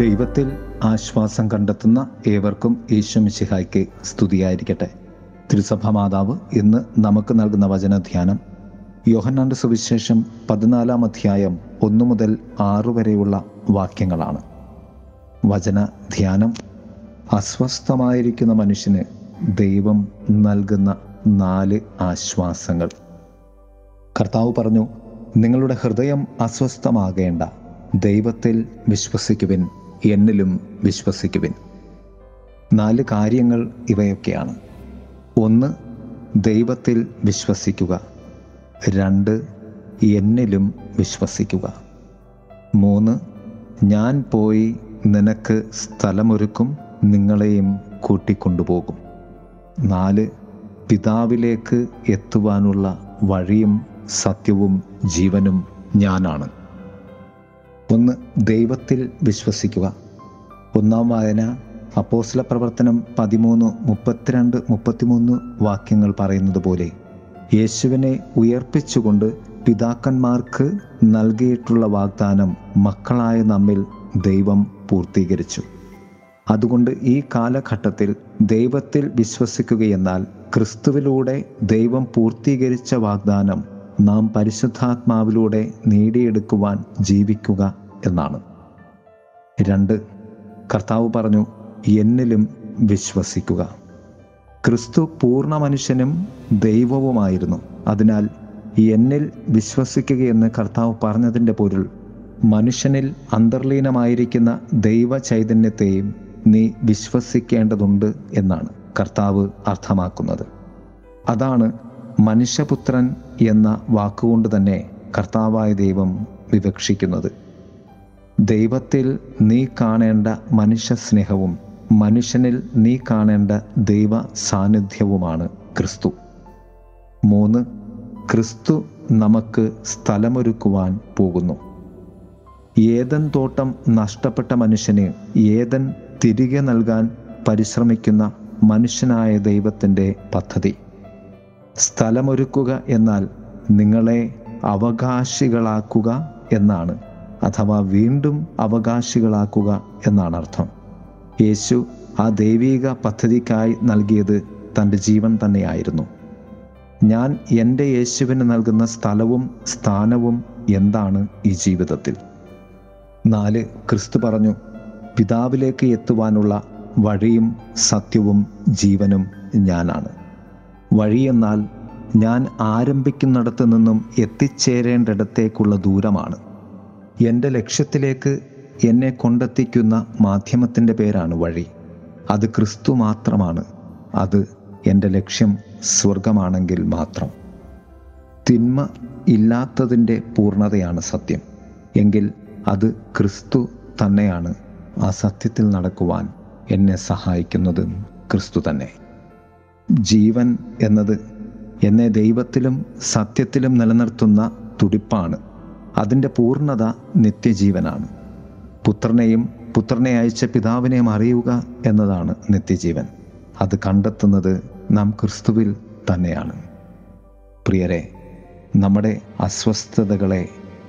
ദൈവത്തിൽ ആശ്വാസം കണ്ടെത്തുന്ന ഏവർക്കും യേശുമിശിഹായ്ക്ക് സ്തുതിയായിരിക്കട്ടെ. ത്രിസഭ മാതാവ് ഇന്ന് നമുക്ക് നൽകുന്ന വചനധ്യാനം യോഹന്നാണ്ട് സുവിശേഷം പതിനാലാം അധ്യായം ഒന്നു മുതൽ ആറു വരെയുള്ള വാക്യങ്ങളാണ്. വചന ധ്യാനം അസ്വസ്ഥമായിരിക്കുന്ന മനുഷ്യന് ദൈവം നൽകുന്ന നാല് ആശ്വാസങ്ങൾ. കർത്താവ് പറഞ്ഞു നിങ്ങളുടെ ഹൃദയം അസ്വസ്ഥമാകേണ്ട. ദൈവത്തിൽ വിശ്വസിക്കുവിൻ. എന്നിലും വിശ്വസിക്കുവിൻ. നാല് കാര്യങ്ങൾ ഇവയൊക്കെയാണ്. ഒന്ന് ദൈവത്തിൽ വിശ്വസിക്കുക. രണ്ട് എന്നിലും വിശ്വസിക്കുക. മൂന്ന് ഞാൻ പോയി നിനക്ക് സ്ഥലമൊരുക്കും നിങ്ങളെയും കൂട്ടിക്കൊണ്ടുപോകും. നാല് പിതാവിലേക്ക് എത്തുവാനുള്ള വഴിയും സത്യവും ജീവനും ഞാനാണ്. ഒന്ന് ദൈവത്തിൽ വിശ്വസിക്കുക. ഒന്നാം വായന അപ്പോസ്ല പ്രവർത്തനം പതിമൂന്ന് മുപ്പത്തിരണ്ട് മുപ്പത്തിമൂന്ന് വാക്യങ്ങൾ പറയുന്നത് പോലെ യേശുവിനെ ഉയർപ്പിച്ചുകൊണ്ട് പിതാക്കന്മാർക്ക് നൽകിയിട്ടുള്ള വാഗ്ദാനം മക്കളായ നമ്മിൽ ദൈവം പൂർത്തീകരിച്ചു. അതുകൊണ്ട് ഈ കാലഘട്ടത്തിൽ ദൈവത്തിൽ വിശ്വസിക്കുകയെന്നാൽ ക്രിസ്തുവിലൂടെ ദൈവം പൂർത്തീകരിച്ച വാഗ്ദാനം നാം പരിശുദ്ധാത്മാവിലൂടെ നേടിയെടുക്കുവാൻ ജീവിക്കുക എന്നാണ്. രണ്ട് കർത്താവ് പറഞ്ഞു എന്നിലും വിശ്വസിക്കുക. ക്രിസ്തു പൂർണ മനുഷ്യനും ദൈവവുമായിരുന്നു. അതിനാൽ എന്നിൽ വിശ്വസിക്കുകയെന്ന് കർത്താവ് പറഞ്ഞതിന്റെ പൊരുൾ മനുഷ്യനിൽ അന്തർലീനമായിരിക്കുന്ന ദൈവ ചൈതന്യത്തെയും നീ വിശ്വസിക്കേണ്ടതുണ്ട് എന്നാണ് കർത്താവ് അർത്ഥമാക്കുന്നത്. അതാണ് മനുഷ്യപുത്രൻ എന്ന വാക്കുകൊണ്ട് തന്നെ കർത്താവായ ദൈവം വിവക്ഷിക്കുന്നത്. ദൈവത്തിൽ നീ കാണേണ്ട മനുഷ്യ സ്നേഹവും മനുഷ്യനിൽ നീ കാണേണ്ട ദൈവ സാന്നിധ്യവുമാണ് ക്രിസ്തു. മൂന്ന് ക്രിസ്തു നമുക്ക് സ്ഥലമൊരുക്കുവാൻ പോകുന്നു. ഏതൻ തോട്ടം നഷ്ടപ്പെട്ട മനുഷ്യന് ഏതൻ തിരികെ നൽകാൻ പരിശ്രമിക്കുന്ന മനുഷ്യനായ ദൈവത്തിന്റെ പദ്ധതി. സ്ഥലമൊരുക്കുക എന്നാൽ നിങ്ങളെ അവകാശികളാക്കുക എന്നാണ്. അഥവാ വീണ്ടും അവകാശികളാക്കുക എന്നാണ് അർത്ഥം. യേശു ആ ദൈവിക പദ്ധതിക്കായി നൽകിയത് തന്റെ ജീവൻ തന്നെയായിരുന്നു. ഞാൻ എന്റെ യേശുവിന് നൽകുന്ന സ്ഥലവും സ്ഥാനവും എന്താണ് ഈ ജീവിതത്തിൽ? നാല് ക്രിസ്തു പറഞ്ഞു പിതാവിലേക്ക് എത്തുവാനുള്ള വഴിയും സത്യവും ജീവനും ഞാനാണ്. വഴിയെന്നാൽ ഞാൻ ആരംഭിക്കുന്നിടത്ത് നിന്നും എത്തിച്ചേരേണ്ടിടത്തേക്കുള്ള ദൂരമാണ്. എന്റെ ലക്ഷ്യത്തിലേക്ക് എന്നെ കൊണ്ടെത്തിക്കുന്ന മാധ്യമത്തിന്റെ പേരാണ് വഴി. അത് ക്രിസ്തു മാത്രമാണ്. അത് എന്റെ ലക്ഷ്യം സ്വർഗമാണെങ്കിൽ മാത്രം. തിന്മ ഇല്ലാത്തതിന്റെ പൂർണതയാണ് സത്യം. എങ്കിൽ അത് ക്രിസ്തു തന്നെയാണ് ആ സത്യത്തിൽ നടക്കുവാൻ എന്നെ സഹായിക്കുന്നതും ക്രിസ്തു തന്നെ. ജീവൻ എന്നത് എന്നെ ദൈവത്തിലും സത്യത്തിലും നിലനിർത്തുന്ന തുടിപ്പാണ്. അതിന്റെ പൂർണത നിത്യജീവനാണ്. പുത്രനെയും പുത്രനെ അയച്ച പിതാവിനെയും അറിയുക എന്നതാണ് നിത്യജീവൻ. അത് കണ്ടെത്തുന്നത് നാം ക്രിസ്തുവിൽ തന്നെയാണ്. പ്രിയരെ നമ്മുടെ അസ്വസ്ഥതകളെ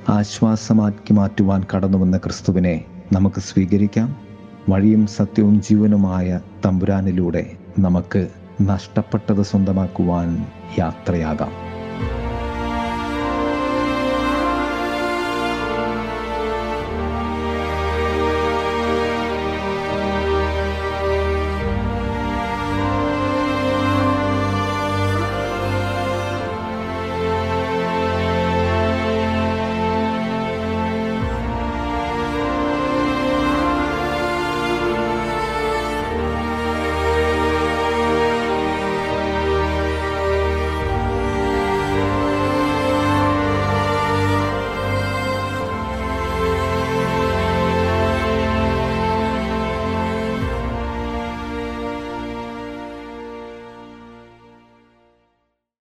ആശ്വാസമാക്കി മാറ്റുവാൻ കടന്നു വന്ന ക്രിസ്തുവിനെ നമുക്ക് സ്വീകരിക്കാം. വഴിയും സത്യവും ജീവനുമായ തമ്പുരാനിലൂടെ നമുക്ക് നഷ്ടപ്പെട്ടത് സ്വന്തമാക്കുവാൻ യാത്രയാകാം.